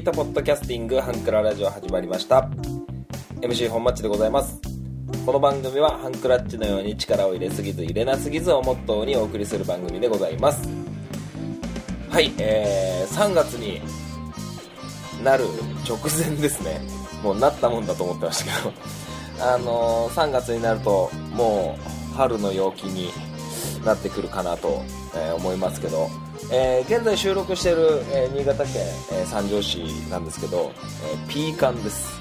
ートポッドキャスティングハンクララジオ始まりました。MC 本マッチでございます。この番組はハンクラッチのように力を入れすぎず入れなすぎずをモットーにお送りする番組でございます。はいえー、3月になる直前ですね。もうなったもんだと思ってましたけど。あのー、3月になるともう春の陽気になってくるかなと、え、思いますけど、え、現在収録している、え新潟県、え三条市なんですけど、えピーカンです。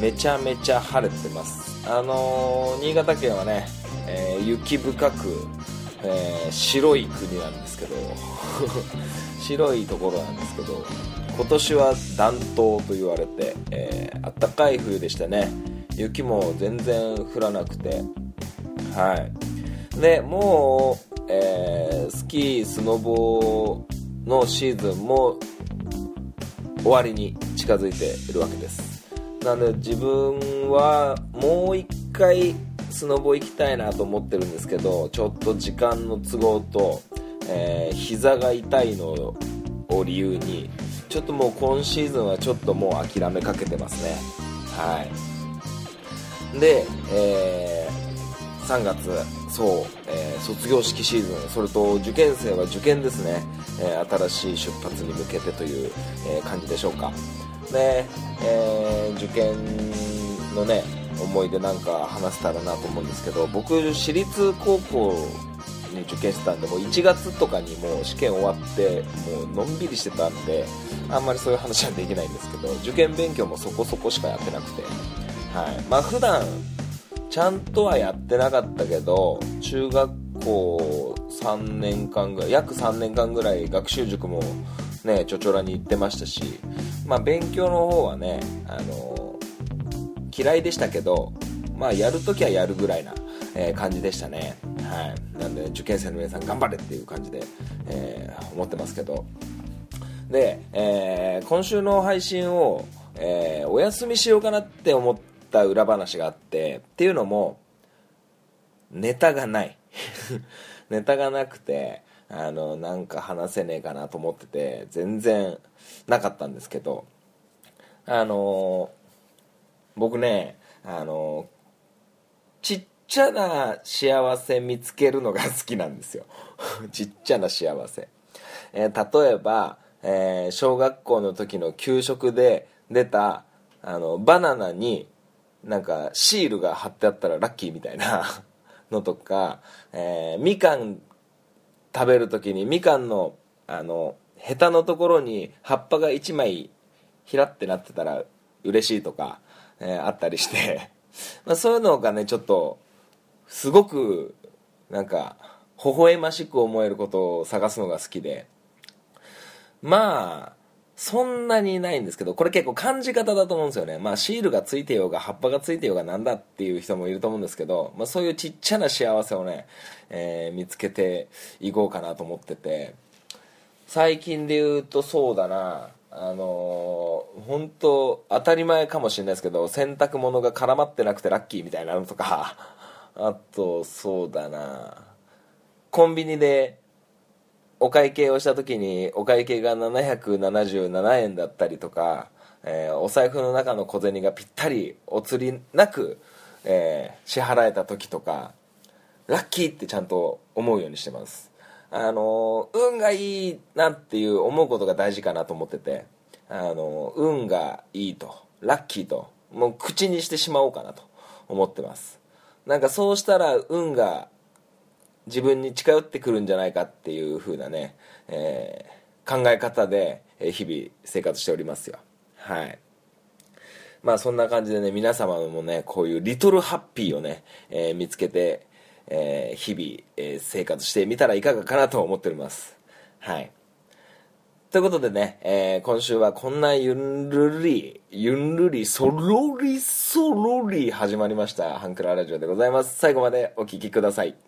めちゃめちゃ晴れてます。あの新潟県はね、え雪深く、え白い国なんですけど 白いところなんですけど今年は暖冬と言われて、えー、暖かい冬でしたね。雪も全然降らなくてはい。でもう、えー、スキースノボのシーズンも終わりに近づいているわけです。なので自分はもう一回スノボ行きたいなと思ってるんですけどちょっと時間の都合と、えー、膝が痛いのを理由にちょっともう今シーズンはちょっともう諦めかけてますね。はい。で、えー、3月そう、えー、卒業式シーズンそれと受験生は受験ですね、えー、新しい出発に向けてという、え感じでしょうか。で、え受験のね思い出なんか話せたらなと思うんですけど僕私立高校に受験してたんでもう1月とかにもう試験終わってもうのんびりしてたんであんまりそういう話はできないんですけど受験勉強もそこそこしかやってなくて。はい。まあ普段ちゃんとはやってなかったけど中学校3年間ぐらい約3年間ぐらい学習塾もねちょちょらに行ってましたしまあ勉強の方はねあの嫌いでしたけどまあやるときはやるぐらいな、えー、感じでしたね。はい。なんで受験生の皆さん頑張れっていう感じで、えー、思ってますけど。で、えー、今週の配信を、えー、お休みしようかなって思った裏話があってっていうのもネタがない。ネタがなくてあのなんか話せねえかなと思ってて全然なかったんですけどあの僕ねあのちっちゃな幸せ見つけるのが好きなんですよ。ちっちゃな幸せ、えー、例えばえー、小学校の時の給食で出たあのバナナになんかシールが貼ってあったらラッキーみたいな のとか、えー、みかん食べる時にみかんのあのヘタのところに葉っぱが1枚ひらってなってたら嬉しいとか、えー、あったりして。まあそういうのがねちょっとすごくなんか微笑ましく思えることを探すのが好きで。まあ、そんなにないんですけど、これ結構感じ方だと思うんですよね。まあシールがついてようが葉っぱがついてようがなんだっていう人もいると思うんですけど、まあそういうちっちゃな幸せをね、えー、見つけていこうかなと思ってて、最近で言うとそうだな、あのー、本当当たり前かもしれないですけど、洗濯物が絡まってなくてラッキーみたいなのとか、あとそうだな、コンビニでお会計をした時にお会計が777円だったりとか、えー、お財布の中の小銭がぴったりお釣りなく、えー、支払えた時とかラッキーってちゃんと思うようにしてます。あの運がいいなっていう思うことが大事かなと思っててあの運がいいとラッキーともう口にしてしまおうかなと思ってます。なんかそうしたら運が自分に近寄ってくるんじゃないかっていう風なね、えー、考え方で日々生活しておりますよ。はい。まあそんな感じでね皆様もねこういうリトルハッピーをね、えー、見つけて、えー、日々、え、生活してみたらいかがかなと思っております。はい。ということでね、えー、今週はこんなゆんるり、ゆんるり、そろりそろり始まりました、ハンクララジオでございます。最後までお聴きください。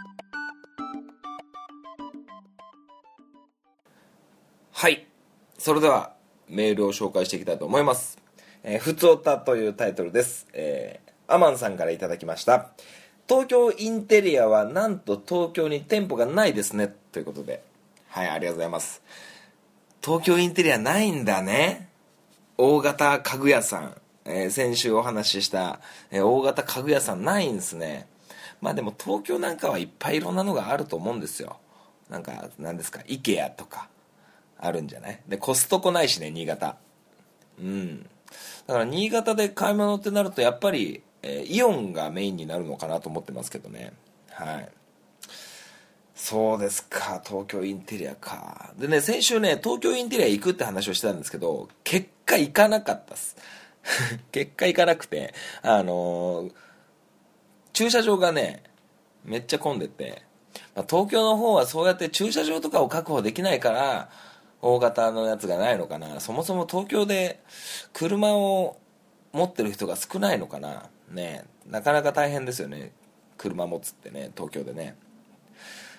はい。それでは、メールを紹介していきたいと思います。えー、ふつおたというタイトルです。えー、アマンさんからいただきました。東京インテリアはなんと東京に店舗がないですね。ということで。はい、ありがとうございます。東京インテリアないんだね。大型家具屋さん。えー先週お話しした、えー大型家具屋さんないんですね。まあでも東京なんかはいっぱいいろんなのがあると思うんですよ。なんか、なんですか、IKEA とか。あるんじゃない？でコストコないしね新潟。うん。だから新潟で買い物ってなるとやっぱり、えーイオンがメインになるのかなと思ってますけどね。はい。そうですか。東京インテリアか。でね先週ね東京インテリア行くって話をしてたんですけど結果行かなかったっす。結果行かなくてあのー駐車場がねめっちゃ混んでて、まあ東京の方はそうやって駐車場とかを確保できないから大型のやつがないのかな。そもそも東京で車を持ってる人が少ないのかな。ね。なかなか大変ですよね。車持つってね。東京でね。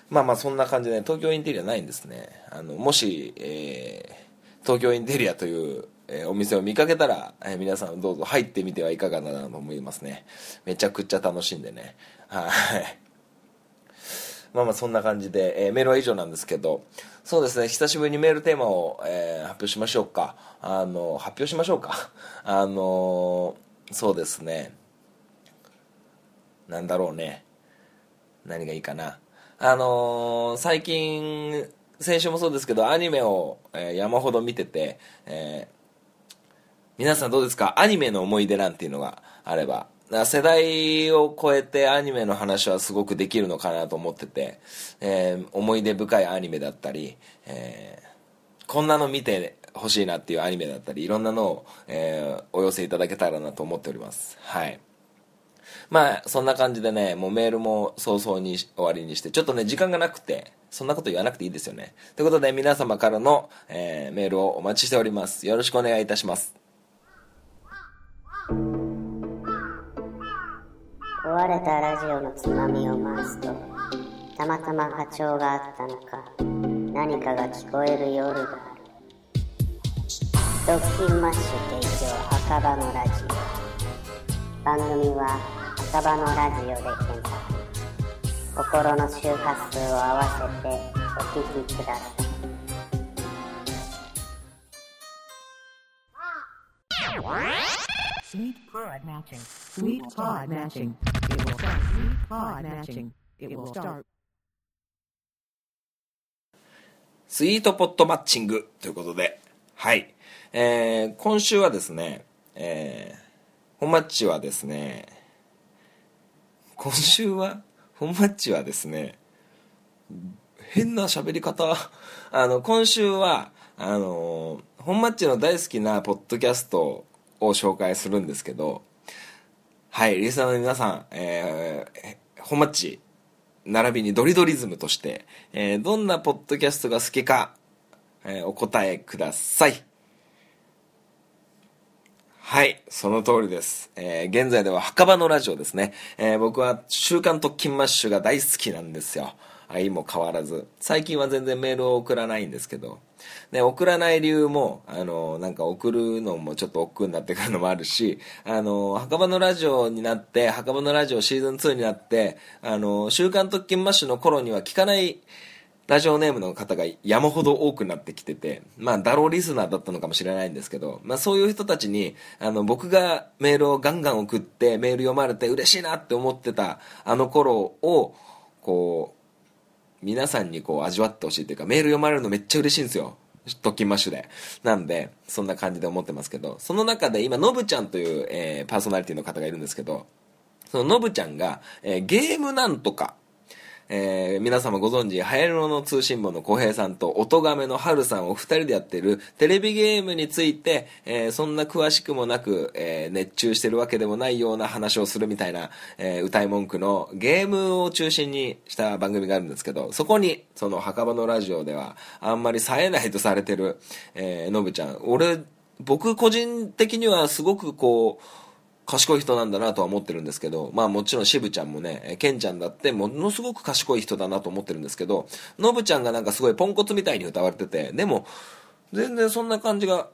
まあまあそんな感じで、ね。東京インテリアないんですね。あのもし、えー東京インテリアという、えーお店を見かけたら、えー皆さんどうぞ入ってみてはいかがかなと思いますね。めちゃくちゃ楽しんでね。はい。まあまあそんな感じで、えーメールは以上なんですけどそうですね久しぶりにメールテーマを、えー発表しましょうか。あの発表しましょうか。あのそうですね。なんだろうね。何がいいかな。あのー最近先週もそうですけどアニメを、えー山ほど見てて、えー皆さんどうですか？アニメの思い出なんていうのがあればだ世代を超えてアニメの話はすごくできるのかなと思ってて、えー思い出深いアニメだったり、えーこんなの見てほしいなっていうアニメだったりいろんなのを、えーお寄せいただけたらなと思っております。はい。まあそんな感じでねもうメールも早々に終わりにしてちょっとね時間がなくてそんなこと言わなくていいですよね。ということで皆様からの、えーメールをお待ちしております。よろしくお願いいたします。壊れたラジオのつまみを回すとたまたま波長があったのか何かが聞こえる夜がある。ドッキンマッシュ提供赤羽のラジオ。番組は赤羽のラジオで検索。心の周波数を合わせてお聞きください。Sweet pod matching. Sweet pod matching. It will start. Sweet pod matching. It will start. スイートポットマッチングということで、はい。えー今週はですね、えー、本マッチはですね、今週は、本マッチはですね、変な喋り方。あの、今週は、あの、本マッチの大好きなポッドキャストを紹介するんですけど、はい、リスナーの皆さん、えー、本マッチ、並びにドリドリズムとして、えーどんなポッドキャストが好きか、えーお答えください。はい、その通りです。えー現在では墓場のラジオですね。えー僕は週刊特勤マッシュが大好きなんですよ。相も変わらず。最近は全然メールを送らないんですけど、ね、送らない理由も、あの、なんか送るのもちょっと億劫になってくるのもあるし、あの、墓場のラジオになって、墓場のラジオシーズン2になって、あの、週刊特勤マッシュの頃には聞かないラジオネームの方が山ほど多くなってきてて、まあ、ダローリスナーだったのかもしれないんですけど、まあ、そういう人たちに、あの、僕がメールをガンガン送って、メール読まれて嬉しいなって思ってた、あの頃を、こう、皆さんにこう味わってほしいというか、メール読まれるのめっちゃ嬉しいんですよ。特勤マッシュで。なんで、そんな感じで思ってますけど、その中で今、のぶちゃんという、えーパーソナリティの方がいるんですけど、そののぶちゃんが、えーゲームなんとか、えー皆様ご存知、流行りの通信簿の小平さんと、音亀の春さんお二人でやってるテレビゲームについて、えーそんな詳しくもなく、えー熱中してるわけでもないような話をするみたいな、えー歌い文句のゲームを中心にした番組があるんですけど、そこに、その墓場のラジオでは、あんまり冴えないとされてる、えーのぶちゃん。俺、僕個人的にはすごくこう、賢い人なんだなとは思ってるんですけど、まあもちろん渋ちゃんもね、ケンちゃんだってものすごく賢い人だなと思ってるんですけど、のぶちゃんがなんかすごいポンコツみたいに歌われてて、でも、全然そんな感じが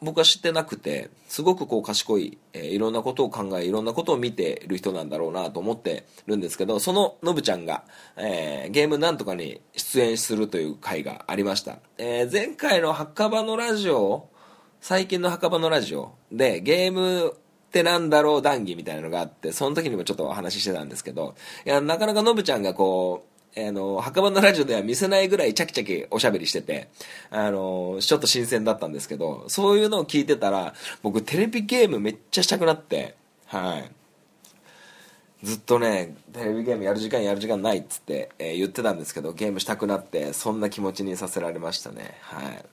僕は知ってなくて、すごくこう賢い、えーいろんなことを考え、いろんなことを見てる人なんだろうなと思ってるんですけど、そののぶちゃんが、えーゲームなんとかに出演するという回がありました。えー前回の墓場のラジオ、最近の墓場のラジオでゲームってなんだろう談義みたいなのがあって、その時にもちょっとお話ししてたんですけど、いや、なかなかのぶちゃんがこう、あの、墓場のラジオでは見せないぐらいチャキチャキおしゃべりしてて、あの、ちょっと新鮮だったんですけど、そういうのを聞いてたら、僕テレビゲームめっちゃしたくなって、はい。ずっとね、テレビゲームやる時間やる時間ないっつって、えー言ってたんですけど、ゲームしたくなって、そんな気持ちにさせられましたね。はい。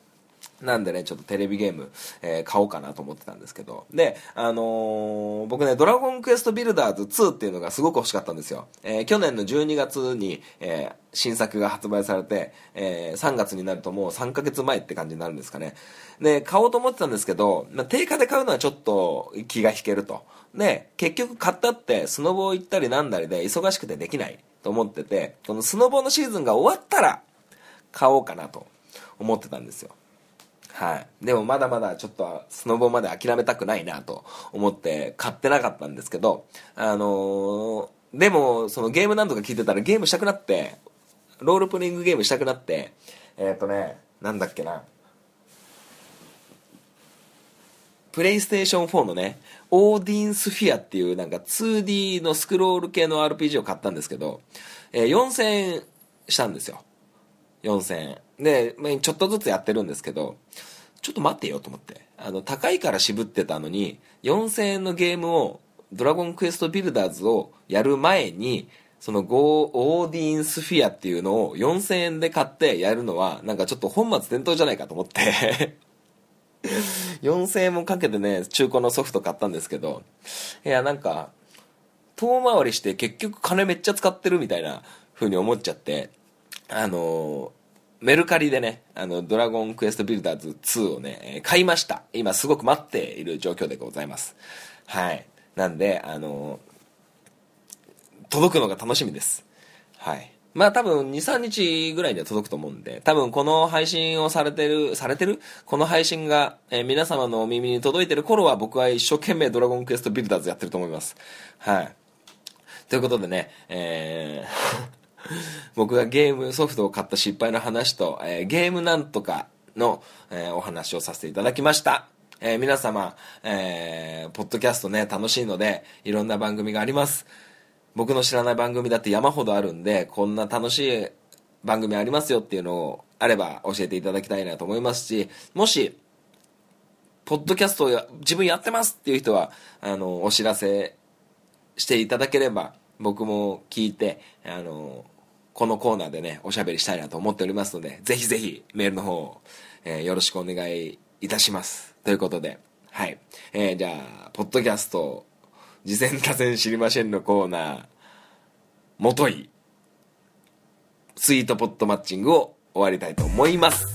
なんでね、ちょっとテレビゲーム、えー買おうかなと思ってたんですけど。で、あのー僕ね、ドラゴンクエストビルダーズ2っていうのがすごく欲しかったんですよ。えー去年の12月に、え新作が発売されて、え3月になるともう3ヶ月前って感じになるんですかね。で、買おうと思ってたんですけど、まあ、定価で買うのはちょっと気が引けると。で、結局買ったってスノボ行ったりなんだりで忙しくてできないと思ってて、このスノボのシーズンが終わったら買おうかなと思ってたんですよ。はい。でもまだまだちょっとスノボまで諦めたくないなと思って買ってなかったんですけど、あのーでもそのゲームなんとか聞いてたらゲームしたくなって、ロールプレイングゲームしたくなって、えっ、とね、なんだっけな。プレイステーション4のね、オーディンスフィアっていうなんか 2D のスクロール系の RPG を買ったんですけど、えー4000円したんですよ。4000円。で、ちょっとずつやってるんですけど、ちょっと待ってよと思って。あの、高いから渋ってたのに、4000円のゲームを、ドラゴンクエストビルダーズをやる前に、そのゴー、オーディンスフィアっていうのを4000円で買ってやるのは、なんかちょっと本末転倒じゃないかと思って、4000円もかけてね、中古のソフト買ったんですけど、いや、なんか、遠回りして結局金めっちゃ使ってるみたいな風に思っちゃって、あのメルカリでね、あの、ドラゴンクエストビルダーズ2をね、え買いました。今すごく待っている状況でございます。はい。なんで、あの届くのが楽しみです。はい。まあ多分2、3日ぐらいには届くと思うんで、多分この配信をされてる、されてる？この配信が、えー皆様のお耳に届いてる頃は僕は一生懸命ドラゴンクエストビルダーズやってると思います。はい。ということでね、えー 僕がゲームソフトを買った失敗の話と、えーゲームなんとかの、えーお話をさせていただきました。えー皆様、えーポッドキャストね、楽しいので、いろんな番組があります。僕の知らない番組だって山ほどあるんで、こんな楽しい番組ありますよっていうのをあれば教えていただきたいなと思いますし、もし、ポッドキャストを自分やってますっていう人は、あの、お知らせしていただければ、僕も聞いて、あの、このコーナーでね、おしゃべりしたいなと思っておりますので、ぜひぜひメールの方を、えーよろしくお願いいたします。ということで、はい。えーじゃあ、ポッドキャスト、事前多戦知りませんのコーナー、もとい、スイートポットマッチングを終わりたいと思います。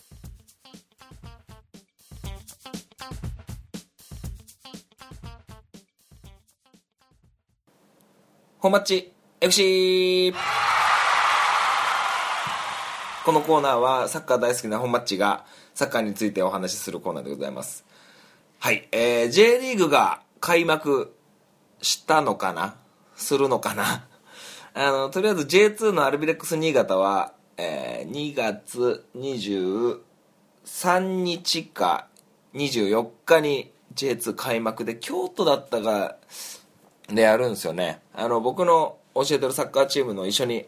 本マッチ FC このコーナーはサッカー大好きな本マッチがサッカーについてお話しするコーナーでございます。はい、えー J リーグが開幕したのかな？するのかな？あの、とりあえず J2 のアルビレックス新潟は、えー2月23日か24日に J2 開幕で京都だったかでやるんですよね。あの、僕の教えてるサッカーチームの一緒に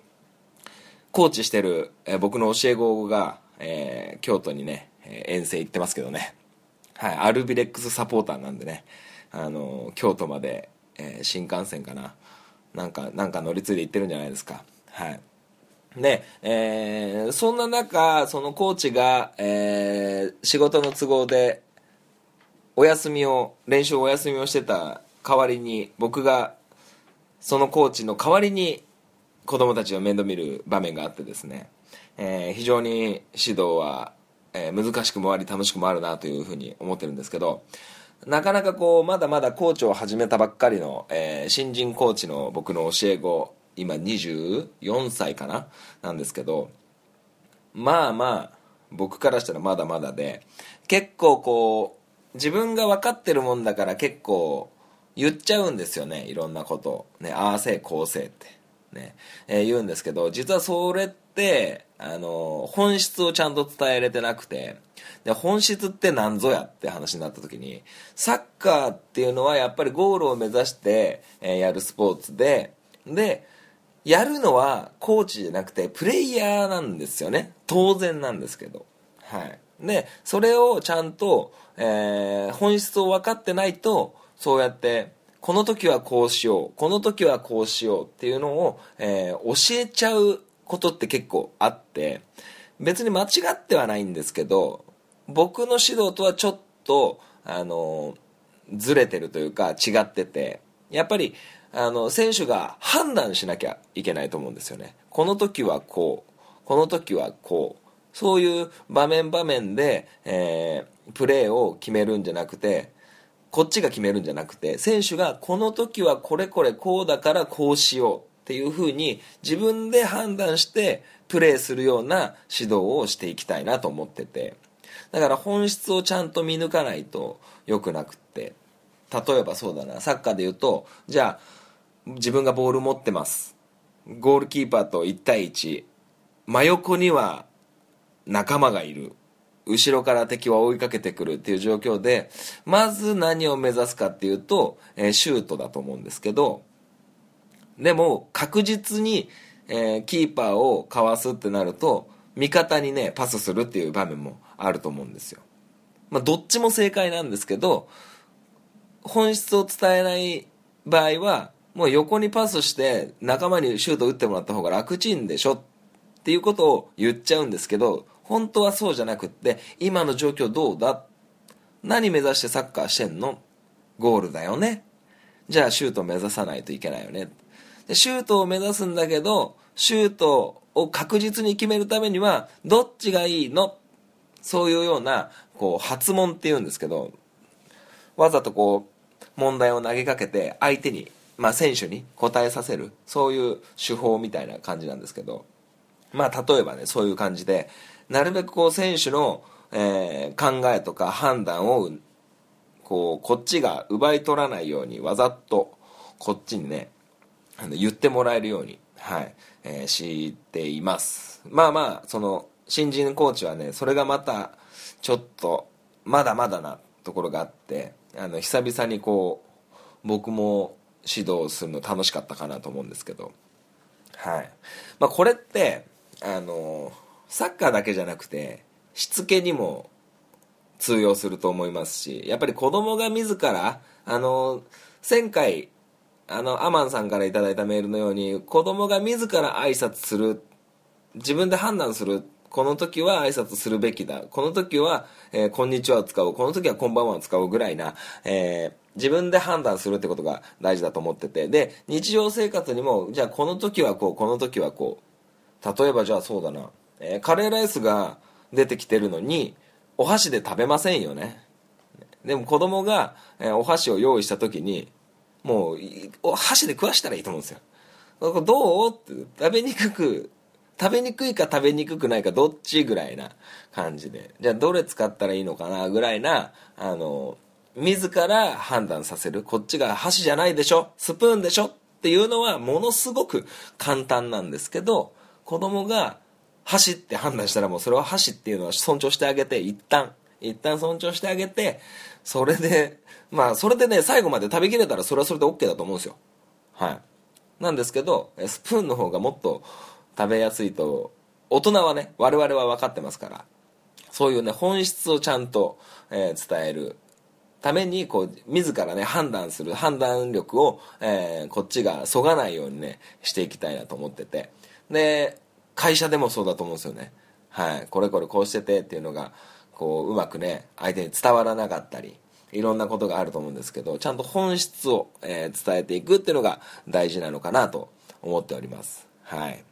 コーチしてる、え僕の教え子が、えー京都にね、え遠征行ってますけどね。はい、アルビレックスサポーターなんでね、あの京都まで、えー新幹線かななんかなんか乗り継いで行ってるんじゃないですかはいで、えーそんな中そのコーチが、えー仕事の都合でお休みを練習お休みをしてた代わりに僕がそのコーチの代わりに子供たちを面倒見る場面があってですね、えー非常に指導は、えー難しくもあり楽しくもあるなというふうに思ってるんですけどなかなかこうまだまだコーチを始めたばっかりの、えー新人コーチの僕の教え子今24歳かななんですけどまあまあ僕からしたらまだまだで結構こう自分が分かってるもんだから結構言っちゃうんですよねいろんなことを。ねああせいこうせいって。ね、えー言うんですけど実はそれってあの本質をちゃんと伝えれてなくて。で本質って何ぞやって話になった時にサッカーっていうのはやっぱりゴールを目指して、えーやるスポーツででやるのはコーチじゃなくてプレイヤーなんですよね。当然なんですけど。はい。でそれをちゃんと、えー本質を分かってないとそうやってこの時はこうしようこの時はこうしようっていうのを、えー教えちゃうことって結構あって別に間違ってはないんですけど僕の指導とはちょっとあのずれてるというか違っててやっぱりあの選手が判断しなきゃいけないと思うんですよね。この時はこうこの時はこうそういう場面場面で、えープレーを決めるんじゃなくてこっちが決めるんじゃなくて選手がこの時はこれこれこうだからこうしようっていうふうに自分で判断してプレーするような指導をしていきたいなと思ってて。だから本質をちゃんと見抜かないと良くなくって。例えばそうだな。サッカーで言うとじゃあ自分がボール持ってます。ゴールキーパーと1対1真横には仲間がいる。後ろから敵は追いかけてくるっていう状況でまず何を目指すかっていうと、えーシュートだと思うんですけどでも確実に、えーキーパーをかわすってなると味方にねパスするっていう場面もあると思うんですよ、まあ、どっちも正解なんですけど本質を伝えない場合はもう横にパスして仲間にシュート打ってもらった方が楽ちんでしょっていうことを言っちゃうんですけど本当はそうじゃなくって今の状況どうだ？何目指してサッカーしてんの？ゴールだよね。じゃあシュート目指さないといけないよね。でシュートを目指すんだけどシュートを確実に決めるためにはどっちがいいの？そういうようなこう発問っていうんですけどわざとこう問題を投げかけて相手に、まあ、選手に答えさせる。そういう手法みたいな感じなんですけど。まあ例えばねそういう感じでなるべくこう選手の、えー考えとか判断をこうこっちが奪い取らないようにわざとこっちにねあの言ってもらえるように、はいえーしています。まあまあその新人コーチはねそれがまたちょっとまだまだなところがあってあの久々にこう僕も指導するの楽しかったかなと思うんですけど。はい。まあ、これってあのサッカーだけじゃなくてしつけにも通用すると思いますしやっぱり子供が自らあの前回あのアマンさんからいただいたメールのように子供が自ら挨拶する自分で判断するこの時は挨拶するべきだこの時は、えーこんにちは」を使うこの時は「こんばんは」を使うぐらいな、えー自分で判断するってことが大事だと思っててで日常生活にもじゃあこの時はこうこの時はこう例えばじゃあそうだな、えーカレーライスが出てきてるのにお箸で食べませんよね。でも子供が、えーお箸を用意した時にもうお箸で食わしたらいいと思うんですよ。これどう？って食べにくく食べにくいか食べにくくないかどっちぐらいな感じで。じゃあどれ使ったらいいのかなぐらいなあの自ら判断させる。こっちが箸じゃないでしょ？スプーンでしょ？っていうのはものすごく簡単なんですけど子供が箸って判断したらもうそれは箸っていうのは尊重してあげて一旦。一旦尊重してあげてそれでまあそれでね最後まで食べきれたらそれはそれで OK だと思うんですよ。はい。なんですけどスプーンの方がもっと食べやすいと大人はね我々は分かってますからそういうね本質をちゃんと、えー伝えるためにこう自らね判断する判断力を、えーこっちがそがないようにねしていきたいなと思ってて。で会社でもそうだと思うんですよね。はい。これこれこうしててっていうのがこううまくね相手に伝わらなかったりいろんなことがあると思うんですけどちゃんと本質を、えー伝えていくっていうのが大事なのかなと思っております。はい。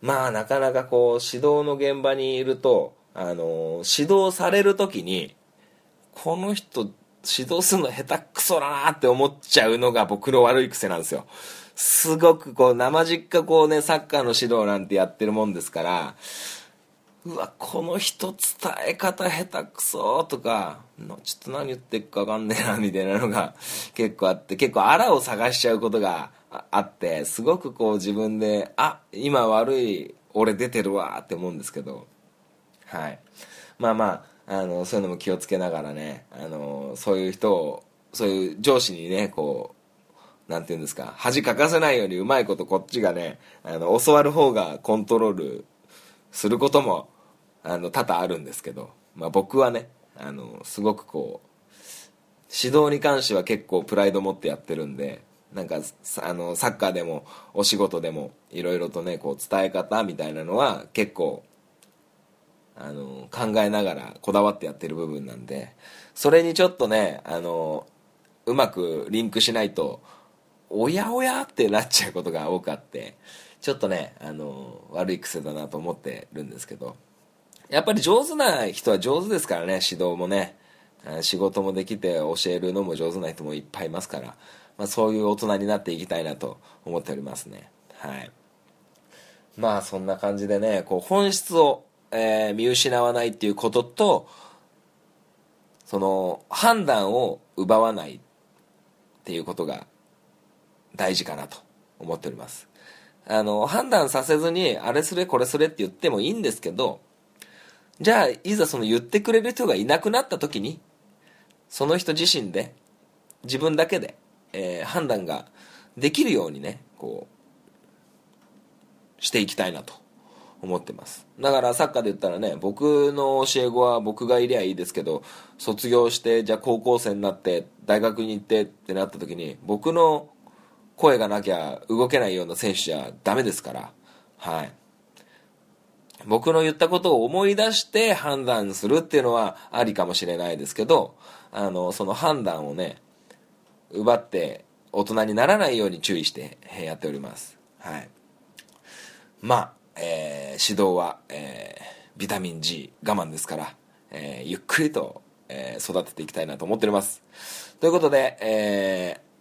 まあなかなかこう指導の現場にいるとあのー指導される時にこの人指導するの下手くそだなって思っちゃうのが僕の悪い癖なんですよ。すごくこう生実家こうねサッカーの指導なんてやってるもんですからうわこの人伝え方下手くそとかちょっと何言ってっか分かんねえなみたいなのが結構あって結構あらを探しちゃうことがああってすごくこう自分であ今悪い俺出てるわって思うんですけどはい。まあまああのそういうのも気をつけながらねあのそういう人をそういう上司にねこうなんていうんですか恥かかせないようにうまいことこっちがねあの教わる方がコントロールすることもあの多々あるんですけど、まあ、僕はねあのすごくこう指導に関しては結構プライド持ってやってるんでなんかあのサッカーでもお仕事でもいろいろとねこう伝え方みたいなのは結構あの考えながらこだわってやってる部分なんでそれにちょっとねあのうまくリンクしないとおやおやってなっちゃうことが多くあってちょっとねあの悪い癖だなと思ってるんですけどやっぱり上手な人は上手ですからね指導もね。仕事もできて教えるのも上手な人もいっぱいいますから、まあ、そういう大人になっていきたいなと思っておりますね。はい。まあそんな感じでねこう本質を、えー見失わないっていうこととその判断を奪わないっていうことが大事かなと思っております。あの判断させずにあれすれこれすれって言ってもいいんですけどじゃあいざその言ってくれる人がいなくなった時にその人自身で自分だけで、えー判断ができるようにねこうしていきたいなと思ってます。だからサッカーで言ったらね僕の教え子は僕がいりゃいいですけど卒業してじゃあ高校生になって大学に行ってってなった時に僕の声がなきゃ動けないような選手じゃダメですから。はい。僕の言ったことを思い出して判断するっていうのはありかもしれないですけどあのその判断をね奪って大人にならないように注意してやっております。はい。まあ、えー指導は、えービタミン G 我慢ですから、えーゆっくりと、え育てていきたいなと思っております。ということで、えー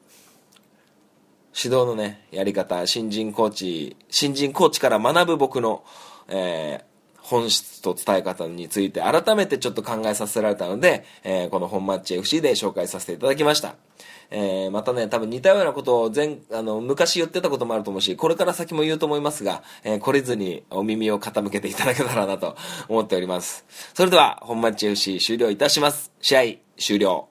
指導のねやり方新人コーチ新人コーチから学ぶ僕の、えー本質と伝え方について改めてちょっと考えさせられたので、えーこの本マッチ FC で紹介させていただきました、えーまたね多分似たようなことを前あの昔言ってたこともあると思うしこれから先も言うと思いますが、えー懲りずにお耳を傾けていただけたらなと思っております。それでは本マッチ FC 終了いたします。試合終了。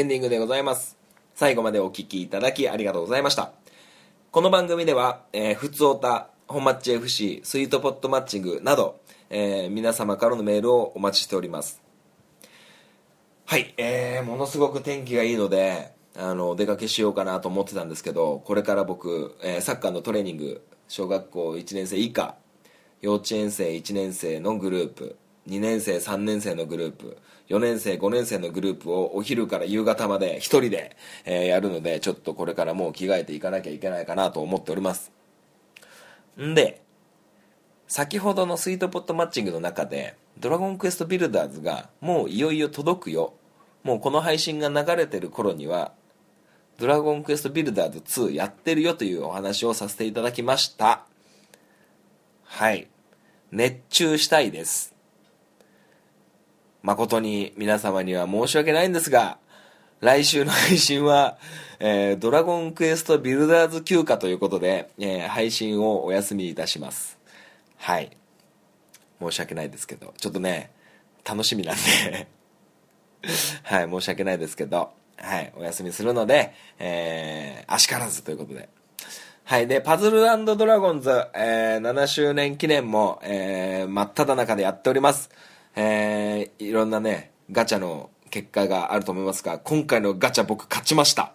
エンディングでございます。最後までお聞きいただきありがとうございました。この番組では、えー、ふつおた、本マッチ FC、スイートポットマッチングなど、えー皆様からのメールをお待ちしております。はい、えー、ものすごく天気がいいので、あの、お出かけしようかなと思ってたんですけど、これから僕、えーサッカーのトレーニング小学校1年生以下幼稚園生1年生のグループ2年生3年生のグループ4年生5年生のグループをお昼から夕方まで1人で、えーやるのでちょっとこれからもう着替えていかなきゃいけないかなと思っております。んで先ほどのスイートポットマッチングの中で「ドラゴンクエストビルダーズ」がもういよいよ届くよ。もうこの配信が流れてる頃には「ドラゴンクエストビルダーズ2」やってるよというお話をさせていただきました。はい。熱中したいです。誠に皆様には申し訳ないんですが来週の配信は、えードラゴンクエストビルダーズ休暇ということで、えー配信をお休みいたしますはい申し訳ないですけどちょっとね楽しみなんで はい申し訳ないですけどはいお休みするので、えー、足からずということではい。で、パズルドラゴンズ、えー7周年記念も、えー真っ只中でやっております。えーいろんなね、ガチャの結果があると思いますが、今回のガチャ僕勝ちました。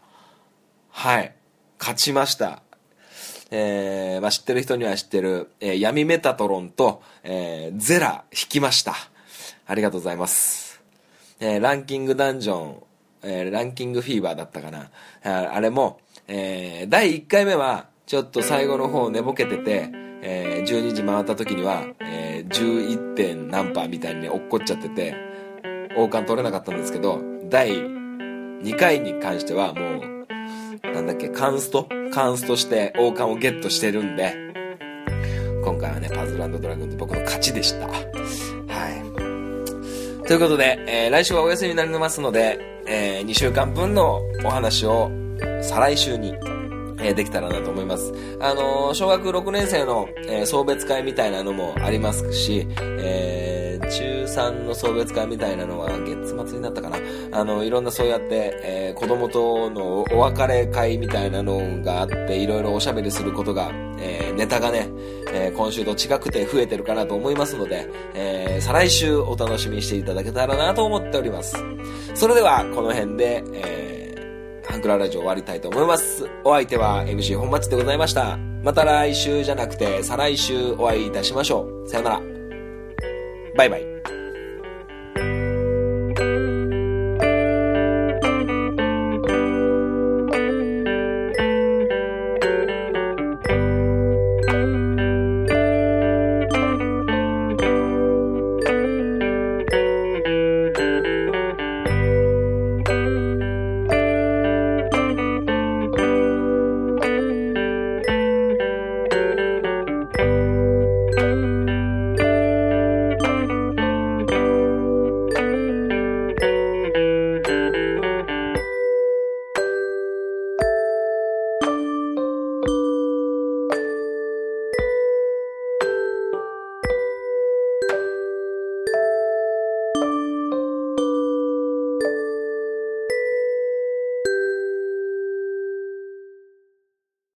はい。勝ちました。えーまあ、知ってる人には知ってる、えー闇メタトロンと、えーゼラ引きました。ありがとうございます。えーランキングダンジョン、えーランキングフィーバーだったかな。あれも、えー第1回目は、ちょっと最後の方寝ぼけてて、えー12時回った時には、えー 11. 点何パーみたいにね落っこっちゃってて、王冠取れなかったんですけど、第2回に関してはもう、なんだっけ、カンスト？カンストして王冠をゲットしてるんで、今回はね、パズルドラゴンズ僕の勝ちでした。はい。ということで、えー来週はお休みになりますので、え2週間分のお話を再来週に、えできたらなと思います。あの小学6年生の、え送別会みたいなのもありますし、えー中3の送別会みたいなのは月末になったかな。あの、いろんなそうやって、えー子供とのお別れ会みたいなのがあって、いろいろおしゃべりすることが、えーネタがね、え今週と違くて増えてるかなと思いますので、え再来週お楽しみにしていただけたらなと思っております。それでは、この辺で、えーハンクララジオ終わりたいと思います。お相手は MC 本町でございました。また来週じゃなくて、再来週お会いいたしましょう。さよなら。バイバイ。